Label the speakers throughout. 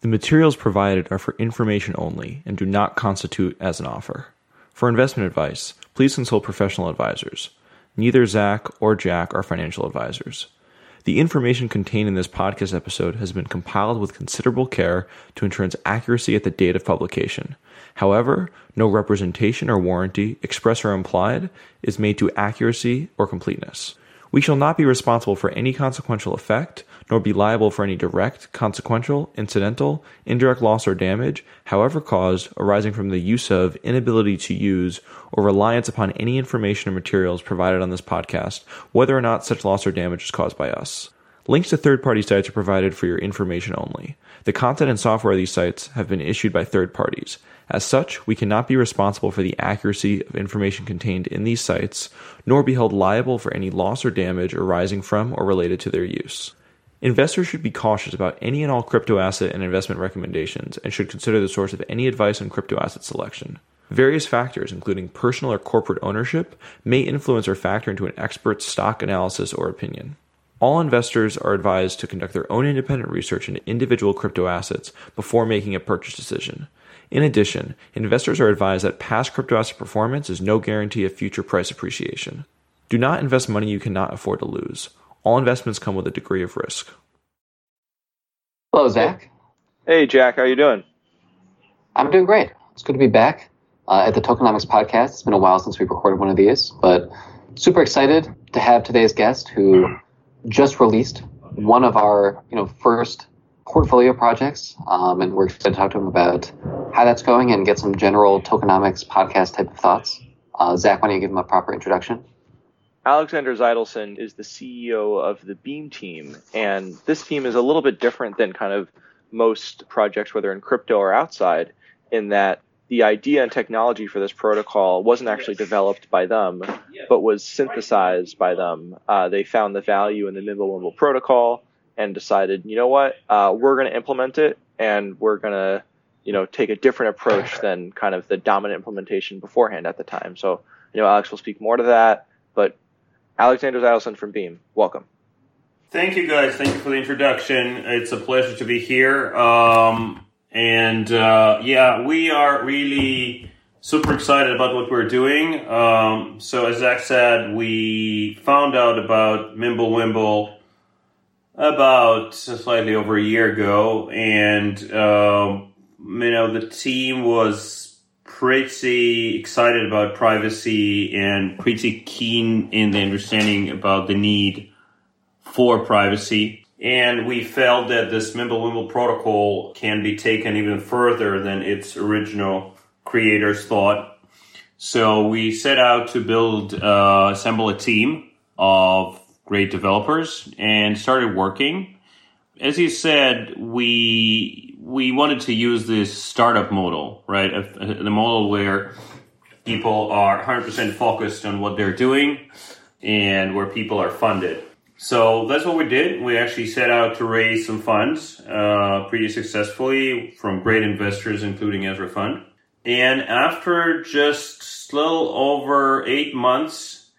Speaker 1: The materials provided are for information only and do not constitute as an offer. For investment advice, please consult professional advisors. Neither Zach or Jack are financial advisors. The information contained in this podcast episode has been compiled with considerable care to ensure its accuracy at the date of publication. However, no representation or warranty, express or implied, is made to accuracy or completeness. We shall not be responsible for any consequential effect, nor be liable for any direct, consequential, incidental, indirect loss or damage, however caused, arising from the use of, inability to use, or reliance upon any information or materials provided on this podcast, whether or not such loss or damage is caused by us. Links to third party sites are provided for your information only. The content and software of these sites have been issued by third parties. As such, we cannot be responsible for the accuracy of information contained in these sites, nor be held liable for any loss or damage arising from or related to their use. Investors should be cautious about any and all crypto asset and investment recommendations and should consider the source of any advice on crypto asset selection. Various factors, including personal or corporate ownership, may influence or factor into an expert's stock analysis or opinion. All investors are advised to conduct their own independent research into individual crypto assets before making a purchase decision. In addition, investors are advised that past crypto asset performance is no guarantee of future price appreciation. Do not invest money you cannot afford to lose. All investments come with a degree of risk.
Speaker 2: Hello, Zach.
Speaker 3: Hey, Jack. How you doing?
Speaker 2: I'm doing great. It's good to be back uh, at the Tokenomics podcast. It's been a while since we've recorded one of these, but super excited to have today's guest who just released one of our you know first portfolio projects, um, and we're excited to talk to him about how that's going and get some general tokenomics podcast type of thoughts. Uh, Zach, why don't you give him a proper introduction?
Speaker 3: Alexander Zeidelson is the CEO of the Beam team, and this team is a little bit different than kind of most projects, whether in crypto or outside, in that the idea and technology for this protocol wasn't actually developed by them, but was synthesized by them. Uh, they found the value in the Mimblewimble protocol and decided, you know what, uh, we're going to implement it, and we're going to, you know, take a different approach than kind of the dominant implementation beforehand at the time. So, you know, Alex will speak more to that, but Alexander Zeidelson from Beam, welcome.
Speaker 4: Thank you, guys. Thank you for the introduction. It's a pleasure to be here. Um, and uh, yeah, we are really super excited about what we're doing. Um, so, as Zach said, we found out about Mimblewimble about slightly over a year ago, and uh, you know the team was pretty excited about privacy and pretty keen in the understanding about the need for privacy. And we felt that this Mimblewimble protocol can be taken even further than its original creators thought. So we set out to build, uh, assemble a team of great developers and started working. As you said, we we wanted to use this startup model, right? The model where people are 100% focused on what they're doing and where people are funded. So that's what we did. We actually set out to raise some funds uh, pretty successfully from great investors, including Ezra Fund. And after just a little over eight months,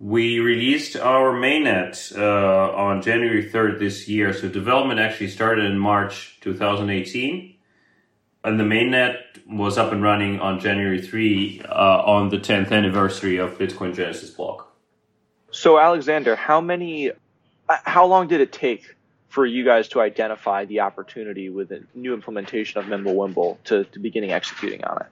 Speaker 4: we released our mainnet uh, on January 3rd this year. So development actually started in March 2018. And the mainnet was up and running on January 3 uh, on the 10th anniversary of Bitcoin Genesis block.
Speaker 3: So, Alexander, how many, how long did it take for you guys to identify the opportunity with a new implementation of Mimblewimble to, to beginning executing on it?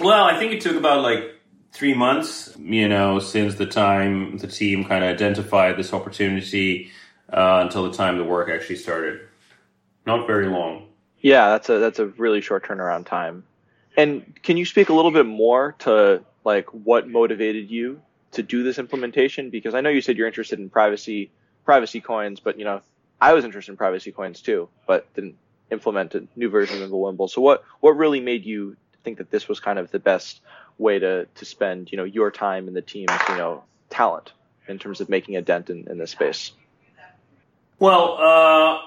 Speaker 4: Well, I think it took about like three months, you know, since the time the team kind of identified this opportunity uh, until the time the work actually started. Not very long.
Speaker 3: Yeah, that's a that's a really short turnaround time. And can you speak a little bit more to like what motivated you to do this implementation? Because I know you said you're interested in privacy privacy coins, but you know I was interested in privacy coins too, but didn't implement a new version of the Wimble. So what what really made you think that this was kind of the best way to to spend you know your time and the team's you know talent in terms of making a dent in, in this space?
Speaker 4: Well, uh,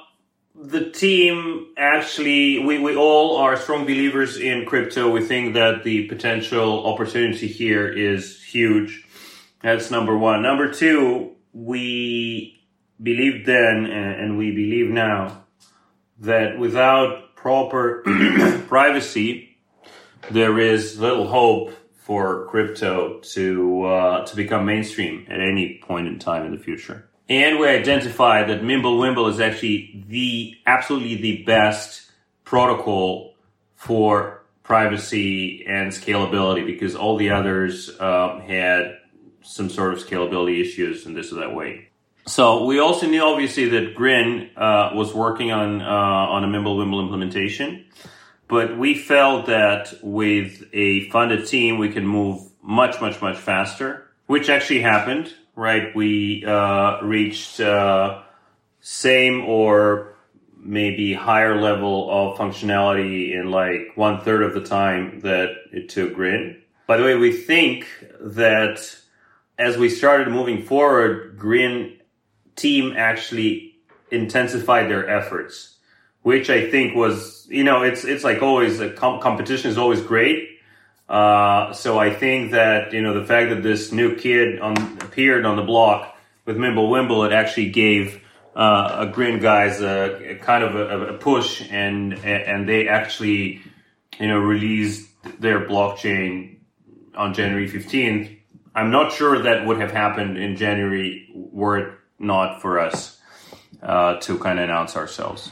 Speaker 4: the team actually, we, we all are strong believers in crypto. We think that the potential opportunity here is huge. That's number one. Number two, we believed then and we believe now that without proper privacy, there is little hope for crypto to uh, to become mainstream at any point in time in the future. And we identified that Mimblewimble is actually the absolutely the best protocol for privacy and scalability because all the others uh, had some sort of scalability issues in this or that way. So we also knew obviously that Grin uh, was working on uh, on a Mimblewimble implementation, but we felt that with a funded team we can move much much much faster, which actually happened. Right, we uh, reached uh, same or maybe higher level of functionality in like one third of the time that it took Grin. By the way, we think that as we started moving forward, Grin team actually intensified their efforts, which I think was, you know, it's it's like always a com- competition is always great. Uh, so I think that you know the fact that this new kid on, appeared on the block with Mimblewimble, it actually gave uh, a Grin guys a, a kind of a, a, push, and and they actually you know released their blockchain on January fifteenth. I'm not sure that would have happened in January were it not for us uh, to kind of announce ourselves.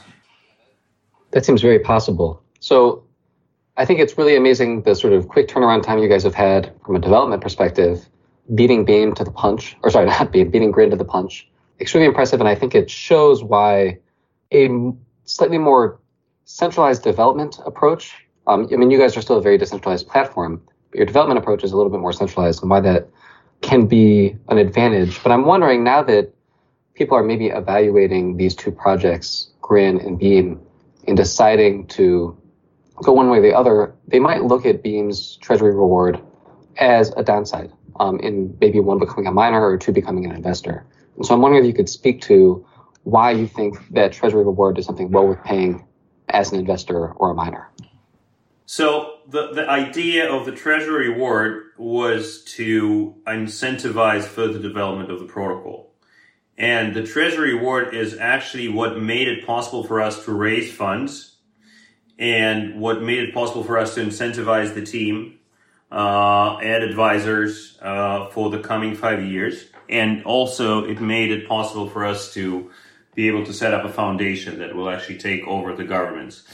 Speaker 2: That seems very possible. So I think it's really amazing the sort of quick turnaround time you guys have had from a development perspective, beating Beam to the punch, or sorry, not Beam, beating Grin to the punch. Extremely impressive, and I think it shows why a slightly more centralized development approach. Um, I mean, you guys are still a very decentralized platform, your development approach is a little bit more centralized, and why that can be an advantage. But I'm wondering now that people are maybe evaluating these two projects, Grin and Beam, and deciding to go one way or the other, they might look at Beam's treasury reward as a downside um, in maybe one becoming a miner or two becoming an investor. And so I'm wondering if you could speak to why you think that treasury reward is something well worth paying as an investor or a miner.
Speaker 4: So the, the idea of the treasury reward was to incentivize further development of the protocol. And the treasury reward is actually what made it possible for us to raise funds and what made it possible for us to incentivize the team, uh, and advisors, uh, for the coming five years. And also it made it possible for us to be able to set up a foundation that will actually take over the governments,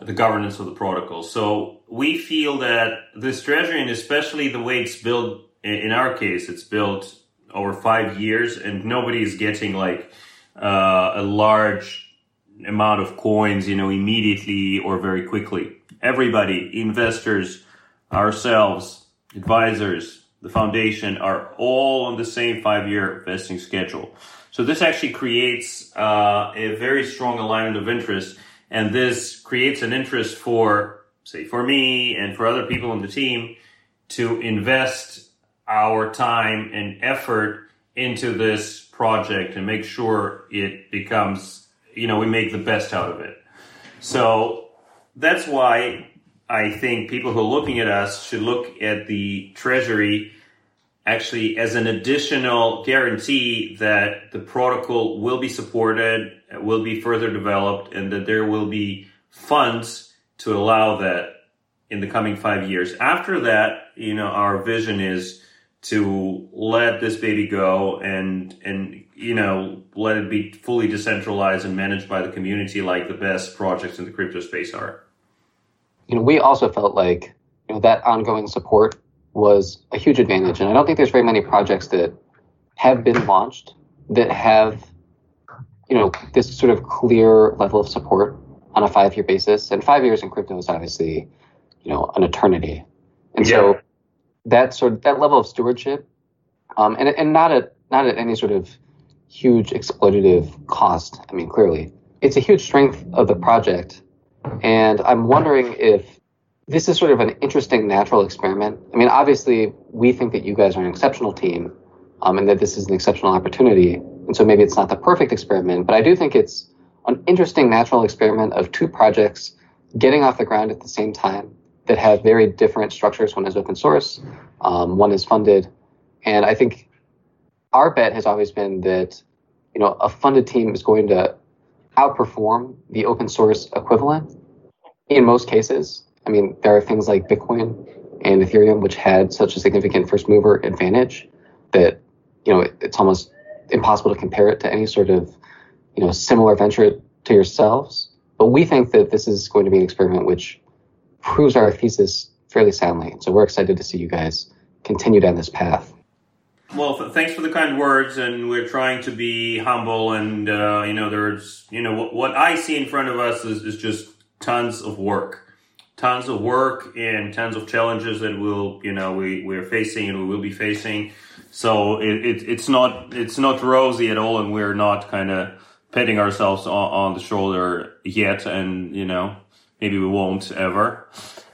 Speaker 4: the governance of the protocol. So we feel that this treasury and especially the way it's built in our case, it's built over five years, and nobody is getting like uh, a large amount of coins, you know, immediately or very quickly. Everybody, investors, ourselves, advisors, the foundation are all on the same five-year vesting schedule. So this actually creates uh, a very strong alignment of interest, and this creates an interest for, say, for me and for other people in the team to invest our time and effort into this project and make sure it becomes, you know, we make the best out of it. So that's why I think people who are looking at us should look at the Treasury actually as an additional guarantee that the protocol will be supported, will be further developed, and that there will be funds to allow that in the coming five years. After that, you know, our vision is to let this baby go and and you know let it be fully decentralized and managed by the community like the best projects in the crypto space are
Speaker 2: you know we also felt like you know that ongoing support was a huge advantage and i don't think there's very many projects that have been launched that have you know this sort of clear level of support on a five year basis and five years in crypto is obviously you know an eternity and yeah. so that sort of, that level of stewardship, um, and and not at not at any sort of huge exploitative cost. I mean, clearly, it's a huge strength of the project, and I'm wondering if this is sort of an interesting natural experiment. I mean, obviously, we think that you guys are an exceptional team, um, and that this is an exceptional opportunity, and so maybe it's not the perfect experiment, but I do think it's an interesting natural experiment of two projects getting off the ground at the same time that have very different structures. One is open source, um, one is funded, and I think our bet has always been that you know a funded team is going to outperform the open source equivalent in most cases. I mean, there are things like Bitcoin and Ethereum which had such a significant first mover advantage that you know it's almost impossible to compare it to any sort of you know similar venture to yourselves. But we think that this is going to be an experiment which proves our thesis fairly soundly. So we're excited to see you guys continue down this path.
Speaker 4: Well, th- thanks for the kind words, and we're trying to be humble. And uh, you know, there's you know what, what I see in front of us is, is just tons of work, tons of work, and tons of challenges that we'll you know we we're facing and we will be facing. So it, it it's not it's not rosy at all, and we're not kind of patting ourselves on, on the shoulder yet, and you know maybe we won't ever.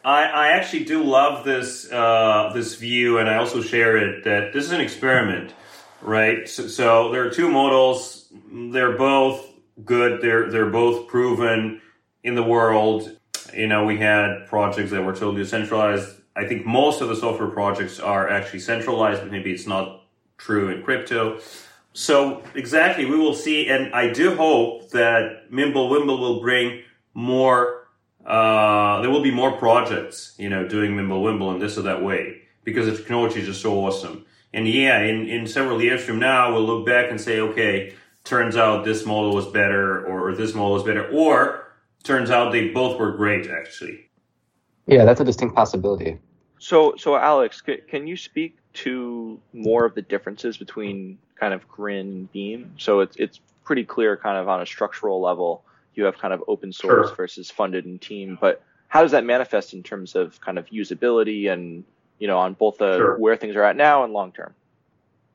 Speaker 4: I, I actually do love this uh, this view, and I also share it that this is an experiment, right? So, so there are two models. They're both good. They're they're both proven in the world. You know, we had projects that were totally decentralized. I think most of the software projects are actually centralized, but maybe it's not true in crypto. So exactly, we will see, and I do hope that Mimblewimble will bring more uh, there will be more projects, you know, doing Mimblewimble in this or that way because the technology is just so awesome. And yeah, in, in several years from now, we'll look back and say, okay, turns out this model was better or, or this model was better, or turns out they both were great actually.
Speaker 2: Yeah, that's a distinct possibility.
Speaker 3: So, so Alex, can you speak to more of the differences between kind of Grin and Beam? So it's it's pretty clear, kind of on a structural level, you have kind of open source sure. versus funded and team, but how does that manifest in terms of kind of usability and you know on both the sure. where things are at now and long term?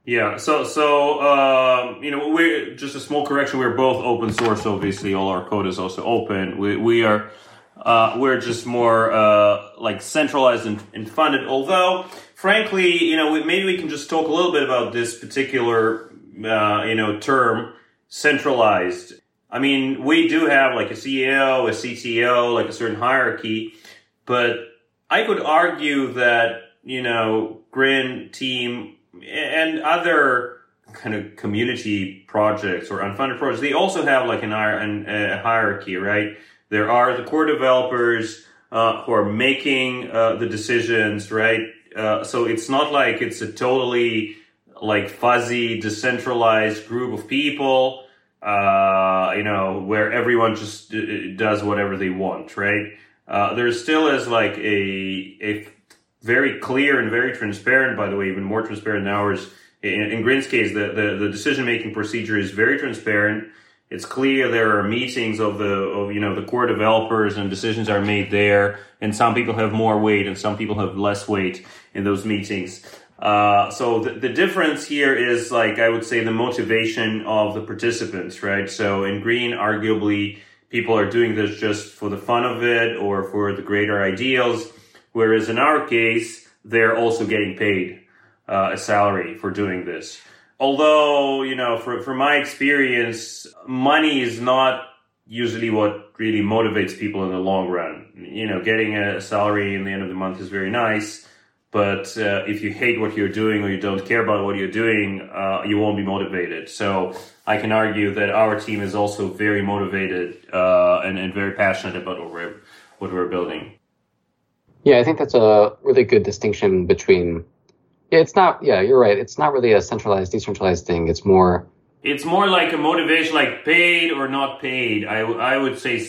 Speaker 4: Yeah, so so um, you know we just a small correction. We're both open source. Obviously, all our code is also open. We we are uh, we're just more uh, like centralized and, and, funded. Although, frankly, you know, we, maybe we can just talk a little bit about this particular uh, you know term centralized. I mean, we do have like a CEO, a CTO, like a certain hierarchy, but I could argue that, you know, Grin team and other kind of community projects or unfunded projects, they also have like an, an a hierarchy, right? There are the core developers uh, who are making uh, the decisions, right? Uh, so it's not like it's a totally like fuzzy, decentralized group of people uh, you know, where everyone just does whatever they want, right? Uh, there still is like a a very clear and very transparent, by the way, even more transparent than ours. In, in Grin's case, the, the, the decision making procedure is very transparent. It's clear there are meetings of the of you know the core developers and decisions are made there. And some people have more weight and some people have less weight in those meetings. Uh, so the, the difference here is like I would say the motivation of the participants, right? So in Grin, arguably people are doing this just for the fun of it or for the greater ideals, whereas in our case they're also getting paid uh, a salary for doing this. Although you know, for for my experience, money is not usually what really motivates people in the long run. You know, getting a salary in the end of the month is very nice but uh, if you hate what you're doing or you don't care about what you're doing, uh, you won't be motivated. So I can argue that our team is also very motivated uh, and, and very passionate about what we're, what we're building.
Speaker 2: Yeah, I think that's a really good distinction between. Yeah, it's not. Yeah, you're right. It's not really a centralized, decentralized thing. It's more
Speaker 4: it's more like a motivation, like paid or not paid. I, I would say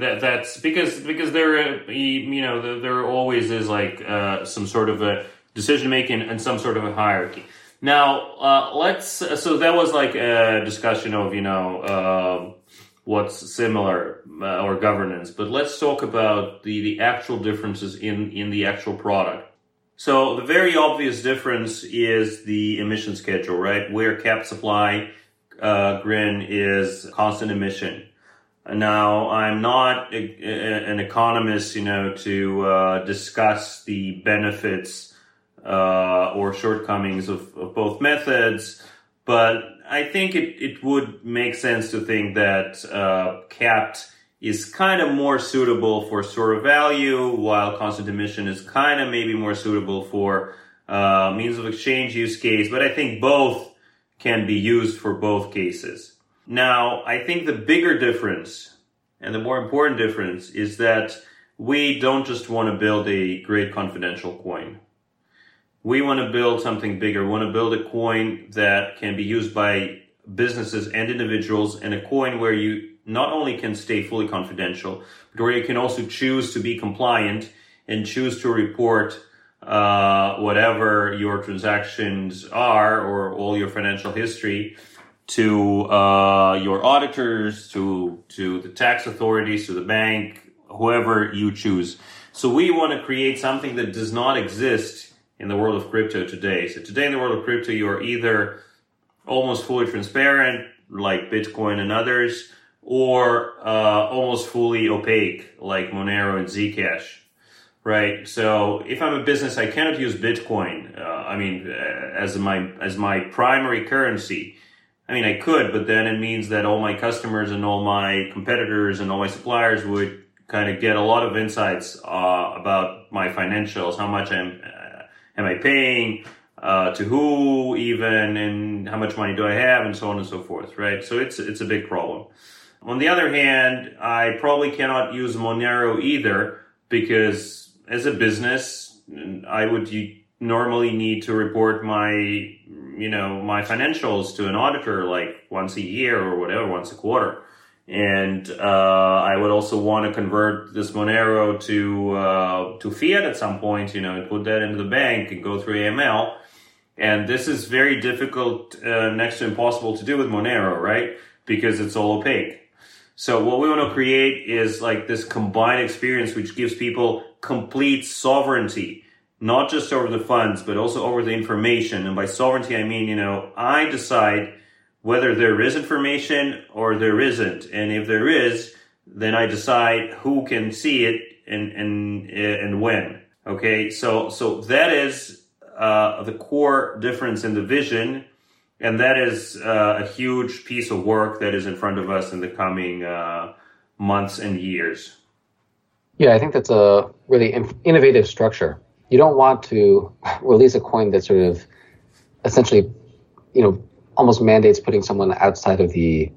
Speaker 4: that that's because because there you know there always is like uh, some sort of a decision making and some sort of a hierarchy. Now uh, let's so that was like a discussion of you know uh, what's similar uh, or governance, but let's talk about the the actual differences in in the actual product. So the very obvious difference is the emission schedule, right? Where cap supply uh, Grin is constant emission. Now, I'm not a, a, an economist, you know, to uh, discuss the benefits uh, or shortcomings of, of, both methods, but I think it, it would make sense to think that uh, capped is kind of more suitable for store of value, while constant emission is kind of maybe more suitable for uh, means of exchange use case. But I think both can be used for both cases. Now, I think the bigger difference and the more important difference is that we don't just want to build a great confidential coin. We want to build something bigger. We want to build a coin that can be used by businesses and individuals and a coin where you not only can stay fully confidential, but where you can also choose to be compliant and choose to report uh, whatever your transactions are or all your financial history to uh, your auditors, to to the tax authorities, to the bank, whoever you choose. So we want to create something that does not exist in the world of crypto today. So today in the world of crypto, you are either almost fully transparent, like Bitcoin and others, or uh, almost fully opaque, like Monero and Zcash right? So if I'm a business, I cannot use Bitcoin. Uh, I mean, uh, as my as my primary currency. I mean, I could, but then it means that all my customers and all my competitors and all my suppliers would kind of get a lot of insights uh, about my financials, how much I'm am I paying. Uh, to who even and how much money do I have and so on and so forth, right? So it's it's a big problem. On the other hand, I probably cannot use Monero either because as a business, I would normally need to report my, you know, my financials to an auditor like once a year or whatever, once a quarter. And uh, I would also want to convert this Monero to uh, to fiat at some point, you know, and put that into the bank and go through AML. And this is very difficult, uh, next to impossible to do with Monero, right? Because it's all opaque. So what we want to create is like this combined experience, which gives people complete sovereignty, not just over the funds, but also over the information. And by sovereignty, I mean, you know, I decide whether there is information or there isn't. And if there is, then I decide who can see it and, and, and when. Okay. So, so that is, uh, the core difference in the vision and that is uh, a huge piece of work that is in front of us in the coming uh, months and years.
Speaker 2: Yeah, I think that's a really innovative structure. You don't want to release a coin that sort of essentially, you know, almost mandates putting someone outside of the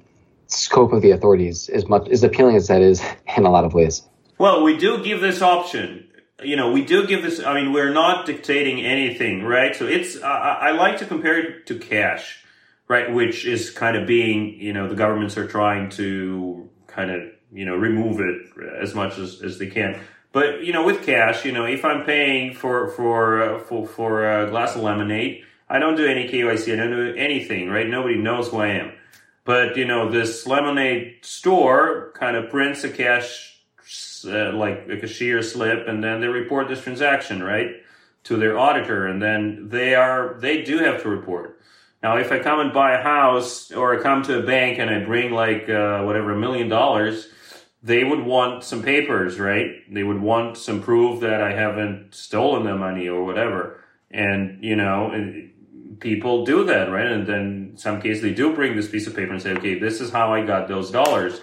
Speaker 2: scope of the authorities as much as appealing as that is in a lot of ways.
Speaker 4: Well, we do give this option you know, we do give this. I mean, we're not dictating anything, right? So it's. I, like to compare it to cash, right? Which is kind of being, you know, the governments are trying to kind of, you know, remove it as much as, as they can. But you know, with cash, you know, if I'm paying for for uh, for for a glass of lemonade, I don't do any KYC. I don't do anything, right? Nobody knows who I am. But you know, this lemonade store kind of prints a cash uh, like a cashier slip, and then they report this transaction right to their auditor, and then they are they do have to report. Now, if I come and buy a house, or I come to a bank and I bring like uh, whatever a million dollars, they would want some papers, right? They would want some proof that I haven't stolen the money or whatever. And you know, people do that, right? And then in some cases they do bring this piece of paper and say, okay, this is how I got those dollars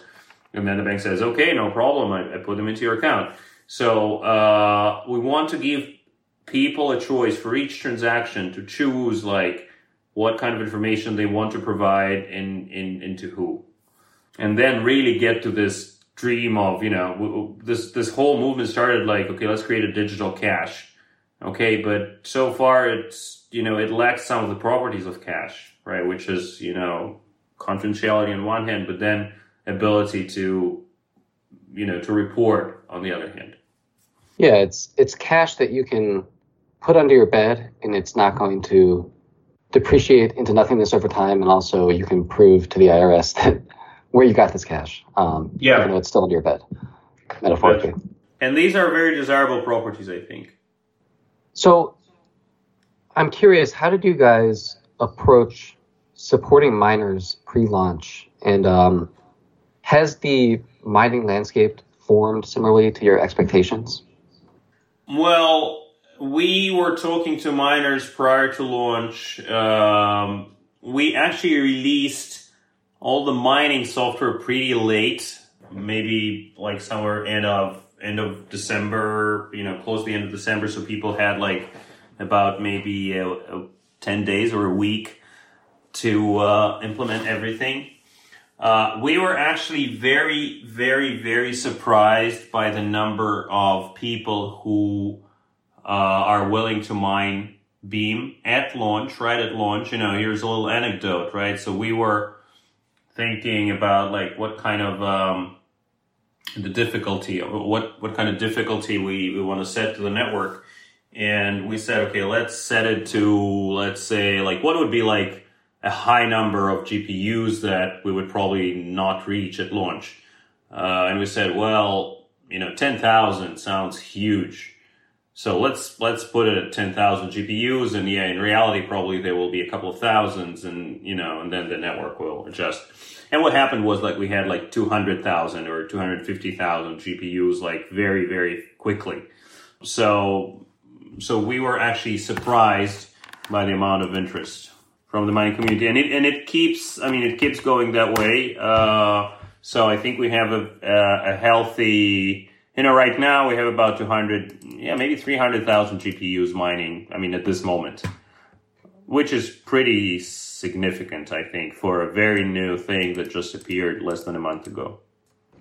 Speaker 4: and then the bank says, okay, no problem. I, I put them into your account. So uh, we want to give people a choice for each transaction to choose like what kind of information they want to provide and, and, and to who. And then really get to this dream of, you know, this, this whole movement started like, okay, let's create a digital cash. Okay. But so far it's, you know, it lacks some of the properties of cash, right? Which is, you know, confidentiality on one hand, but then ability to, you know, to report on the other hand.
Speaker 2: Yeah, it's it's cash that you can put under your bed and it's not going to depreciate into nothingness over time, and also you can prove to the IRS that where you got this cash. Um, yeah, even though it's still under your bed, metaphorically.
Speaker 4: And these are very desirable properties, I think.
Speaker 2: So, I'm curious, how did you guys approach supporting miners pre-launch, and um, has the mining landscape formed similarly to your expectations?
Speaker 4: Well, we were talking to miners prior to launch. Um, we actually released all the mining software pretty late, maybe like somewhere end of end of December, you know, close to the end of December, so people had like about maybe a, a ten days or a week to uh, implement everything. Uh, we were actually very, very, very surprised by the number of people who uh, are willing to mine Beam at launch, right at launch. You know, here's a little anecdote, right? So we were thinking about like what kind of um, the difficulty, what what kind of difficulty we, we want to set to the network, and we said, okay, let's set it to let's say like what would be like a high number of GPUs that we would probably not reach at launch, uh, and we said, well, you know, ten thousand sounds huge. So let's let's put it at ten thousand GPUs, and yeah, in reality, probably there will be a couple of thousands, and you know, and then the network will adjust. And what happened was like we had like 200,000 or 250,000 GPUs like very, very quickly. So, so we were actually surprised by the amount of interest from the mining community. And it, and it keeps, I mean, it keeps going that way. Uh, so I think we have a, a, a healthy, you know, right now we have about 200, yeah, maybe 300,000 GPUs mining. I mean, at this moment, which is pretty significant, I think, for a very new thing that just appeared less than a month ago.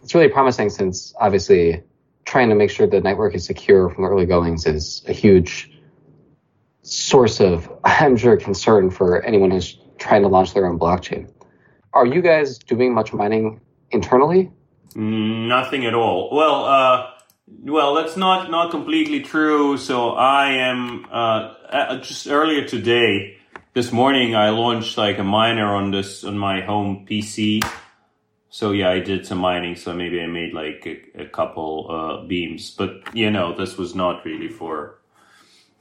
Speaker 2: It's really promising since obviously trying to make sure the network is secure from early goings is a huge source of, I'm sure, concern for anyone who's trying to launch their own blockchain. Are you guys doing much mining internally?
Speaker 4: Nothing at all. Well, uh, well, that's not not completely true. So I am uh, just earlier today this morning I launched like a miner on this on my home PC. So yeah, I did some mining. So maybe I made like a, a couple uh, beams, but you know, this was not really for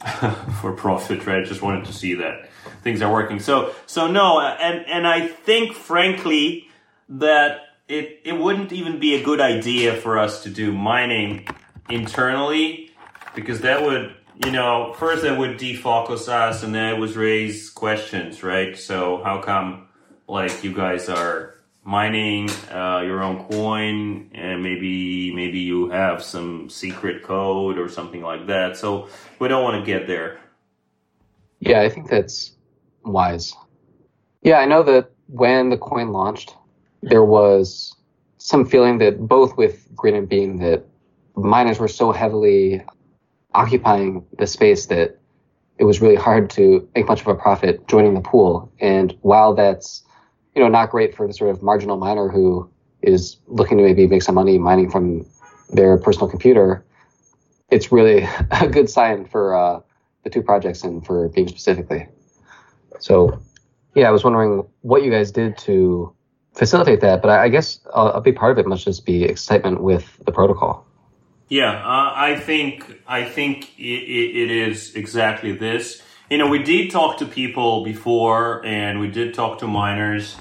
Speaker 4: for profit, right? I just wanted to see that things are working. So so no, and and I think frankly that it it wouldn't even be a good idea for us to do mining internally because that would you know, first that would defocus us and then it would raise questions, right? So how come like you guys are mining uh, your own coin and maybe maybe you have some secret code or something like that. So we don't want to get there.
Speaker 2: Yeah, I think that's wise. Yeah, I know that when the coin launched, there was some feeling that both with Grin and Beam that miners were so heavily occupying the space that it was really hard to make much of a profit joining the pool. And while that's, you know, not great for the sort of marginal miner who is looking to maybe make some money mining from their personal computer, it's really a good sign for uh, the two projects and for Beam specifically. So, yeah, I was wondering what you guys did to facilitate that, but I, guess a, a big part of it must just be excitement with the protocol.
Speaker 4: Yeah, uh, I think I think it, it is exactly this. You know, we did talk to people before, and we did talk to miners,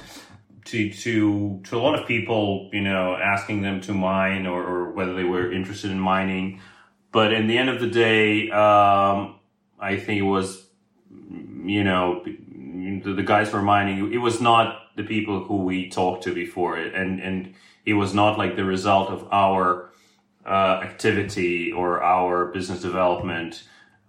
Speaker 4: to to to a lot of people. You know, asking them to mine or, or whether they were interested in mining. But in the end of the day, um, I think it was, you know, the, the guys were mining. It was not the people who we talked to before, and and it was not like the result of our uh, activity or our business development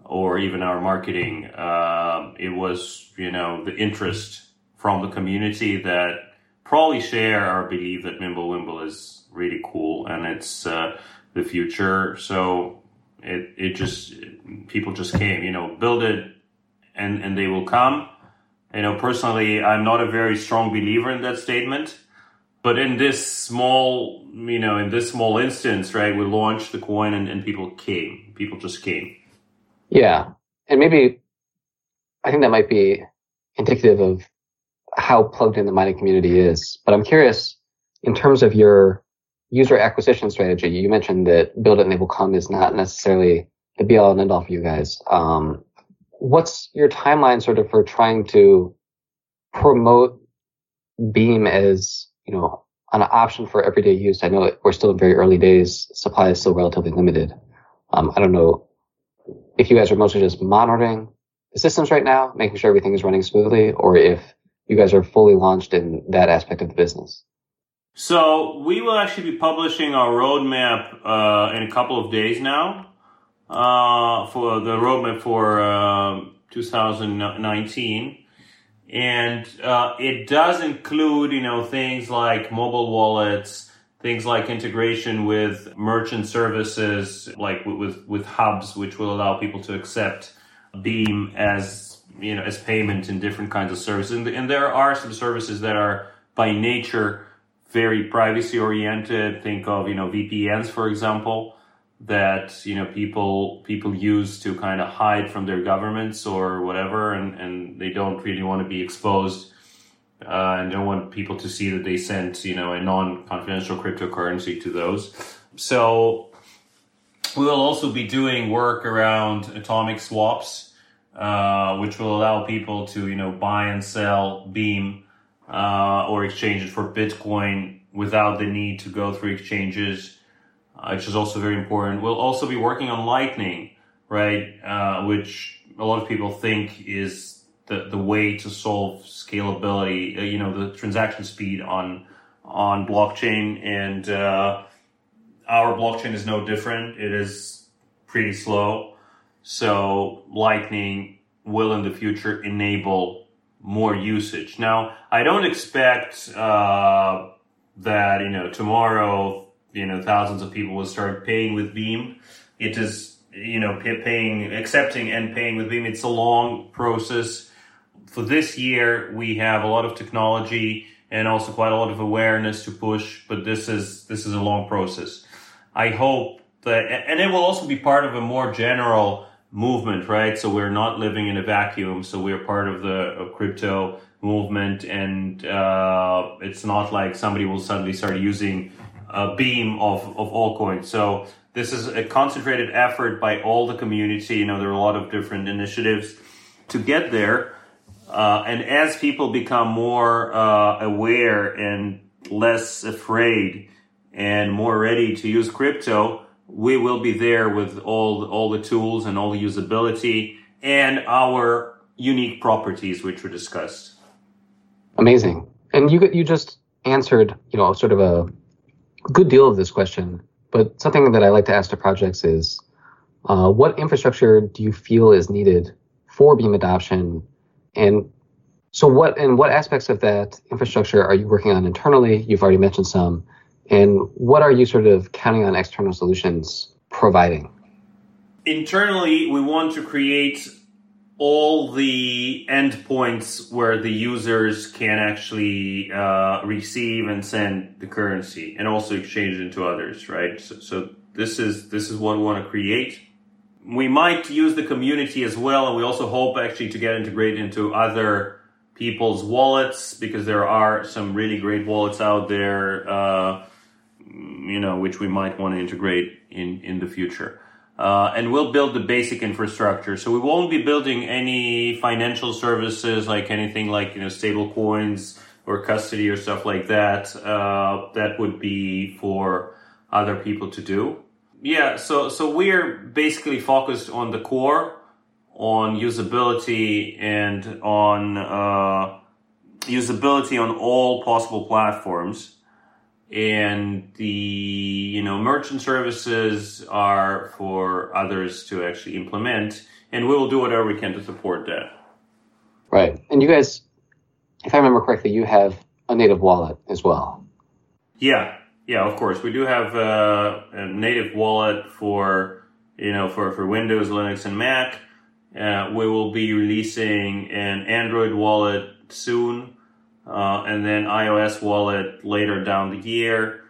Speaker 4: or even our marketing. Uh, it was, you know, the interest from the community that probably share our belief that Mimblewimble is really cool and it's uh, the future. So it it just people just came, you know, build it and and they will come. You know, personally, I'm not a very strong believer in that statement. But in this small, you know, in this small instance, right, we launched the coin and, and people came. People just came.
Speaker 2: Yeah. And maybe I think that might be indicative of how plugged in the mining community is. But I'm curious, in terms of your user acquisition strategy, you mentioned that build it and they will come is not necessarily the be all and end all for you guys. Um, what's your timeline sort of for trying to promote Beam as you know, an option for everyday use. I know we're still in very early days. Supply is still relatively limited. Um, I don't know if you guys are mostly just monitoring the systems right now, making sure everything is running smoothly, or if you guys are fully launched in that aspect of the business.
Speaker 4: So we will actually be publishing our roadmap uh, in a couple of days now uh, for the roadmap for uh, 2019 and it does include you know things like mobile wallets things like integration with merchant services like with with hubs which will allow people to accept beam as you know as payment in different kinds of services and, and there are some services that are by nature very privacy oriented think of you know vpns for example that you know people people use to kind of hide from their governments or whatever, and and they don't really want to be exposed. Uh, and don't want people to see that they sent, you know, a non-confidential cryptocurrency to those. So we will also be doing work around atomic swaps, uh, which will allow people to, you know, buy and sell Beam uh, or exchange it for Bitcoin without the need to go through exchanges uh, which is also very important. We'll also be working on Lightning, right? Uh, which a lot of people think is the, the way to solve scalability, uh, you know, the transaction speed on, on blockchain. And, uh, our blockchain is no different. It is pretty slow. So Lightning will in the future enable more usage. Now, I don't expect, uh, that, you know, tomorrow you know thousands of people will start paying with Beam. It is you know paying, accepting and paying with Beam. It's a long process. For this year, we have a lot of technology and also quite a lot of awareness to push, but this is this is a long process. I hope that, and it will also be part of a more general movement, right? So we're not living in a vacuum. So we're part of the of crypto movement, and uh, it's not like somebody will suddenly start using a beam of, of all coins. So this is a concentrated effort by all the community. You know, there are a lot of different initiatives to get there. Uh, and as people become more uh, aware and less afraid and more ready to use crypto, we will be there with all all the tools and all the usability and our unique properties, which were discussed.
Speaker 2: Amazing. And you you just answered, you know, sort of a good deal of this question, but something that I like to ask to projects is uh, what infrastructure do you feel is needed for Beam adoption? And so what and what aspects of that infrastructure are you working on internally? You've already mentioned some. And what are you sort of counting on external solutions providing?
Speaker 4: Internally, we want to create all the endpoints where the users can actually uh, receive and send the currency and also exchange it into others, right? So, so this is this is what we want to create. We might use the community as well, and we also hope actually to get integrated into other people's wallets because there are some really great wallets out there, uh, you know, which we might want to integrate in in the future. Uh, and we'll build the basic infrastructure. So we won't be building any financial services like anything like you know stable coins or custody or stuff like that. Uh, that would be for other people to do. Yeah, so so we're basically focused on the core, on usability, and on uh, usability on all possible platforms. And the you know merchant services are for others to actually implement and we will do whatever we can to support that.
Speaker 2: Right. And you guys if i remember correctly you have a native wallet as well.
Speaker 4: Yeah yeah of course we do have uh, a native wallet for you know for for windows linux and mac uh, we will be releasing an android wallet soon uh, and then iOS wallet later down the year.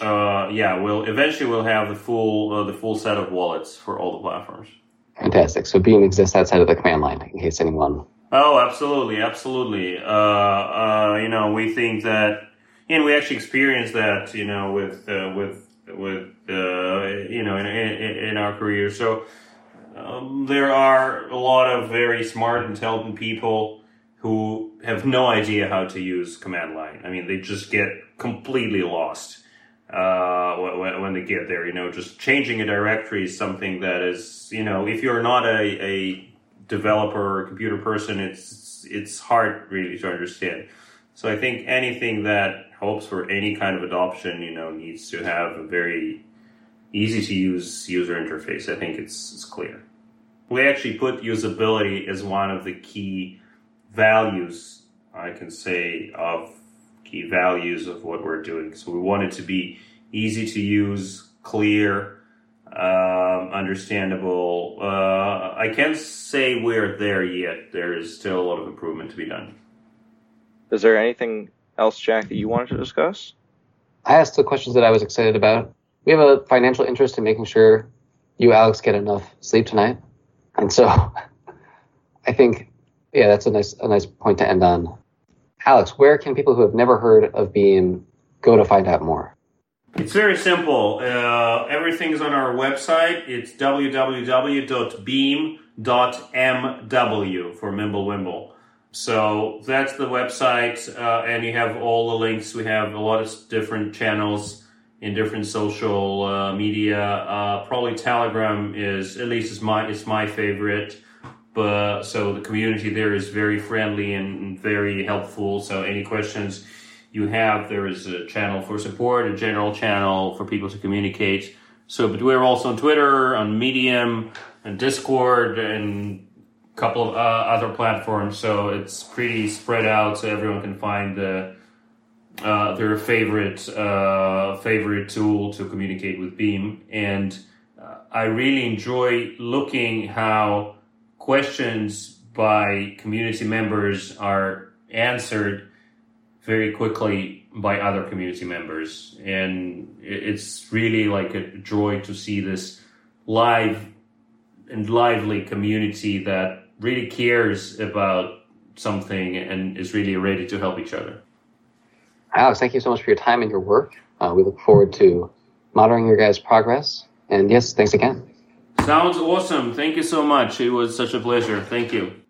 Speaker 4: Uh, yeah, we'll eventually we'll have the full uh, the full set of wallets for all the platforms.
Speaker 2: Fantastic. So Beam exists outside of the command line in case anyone.
Speaker 4: Oh, absolutely, absolutely. Uh, uh, you know, we think that, and we actually experienced that, you know, with uh, with with uh, you know in, in, in our career. So um, there are a lot of very smart, intelligent people who have no idea how to use command line. I mean, they just get completely lost uh, when, when, they get there. You know, just changing a directory is something that is, you know, if you're not a, a developer or computer person, it's it's hard really to understand. So I think anything that hopes for any kind of adoption, you know, needs to have a very easy to use user interface. I think it's, it's clear. We actually put usability as one of the key values, I can say, of key values of what we're doing. So we want it to be easy to use, clear, um, understandable. Uh, I can't say we're there yet. There is still a lot of improvement to be done.
Speaker 3: Is there anything else, Jack, that you wanted to discuss?
Speaker 2: I asked the questions that I was excited about. We have a financial interest in making sure you, Alex, get enough sleep tonight, and so I think, yeah, that's a nice a nice point to end on. Alex, where can people who have never heard of Beam go to find out more?
Speaker 4: It's very simple. Uh, everything is on our website. It's www.beam.mw for Mimblewimble. So that's the website, uh, and you have all the links. We have a lot of different channels in different social uh, media. Uh, probably Telegram is at least is my is my favorite. But so the community there is very friendly and very helpful. So any questions you have, there is a channel for support, a general channel for people to communicate. So, but we're also on Twitter, on Medium, and Discord, and couple of uh, other platforms, so it's pretty spread out, so everyone can find the, uh, their favorite uh, favorite tool to communicate with Beam. And uh, I really enjoy looking how questions by community members are answered very quickly by other community members, and it's really like a joy to see this live and lively community that really cares about something and is really ready to help each other.
Speaker 2: Alex, thank you so much for your time and your work. Uh, we look forward to monitoring your guys' progress. And yes, thanks again.
Speaker 4: Sounds awesome. Thank you so much. It was such a pleasure. Thank you.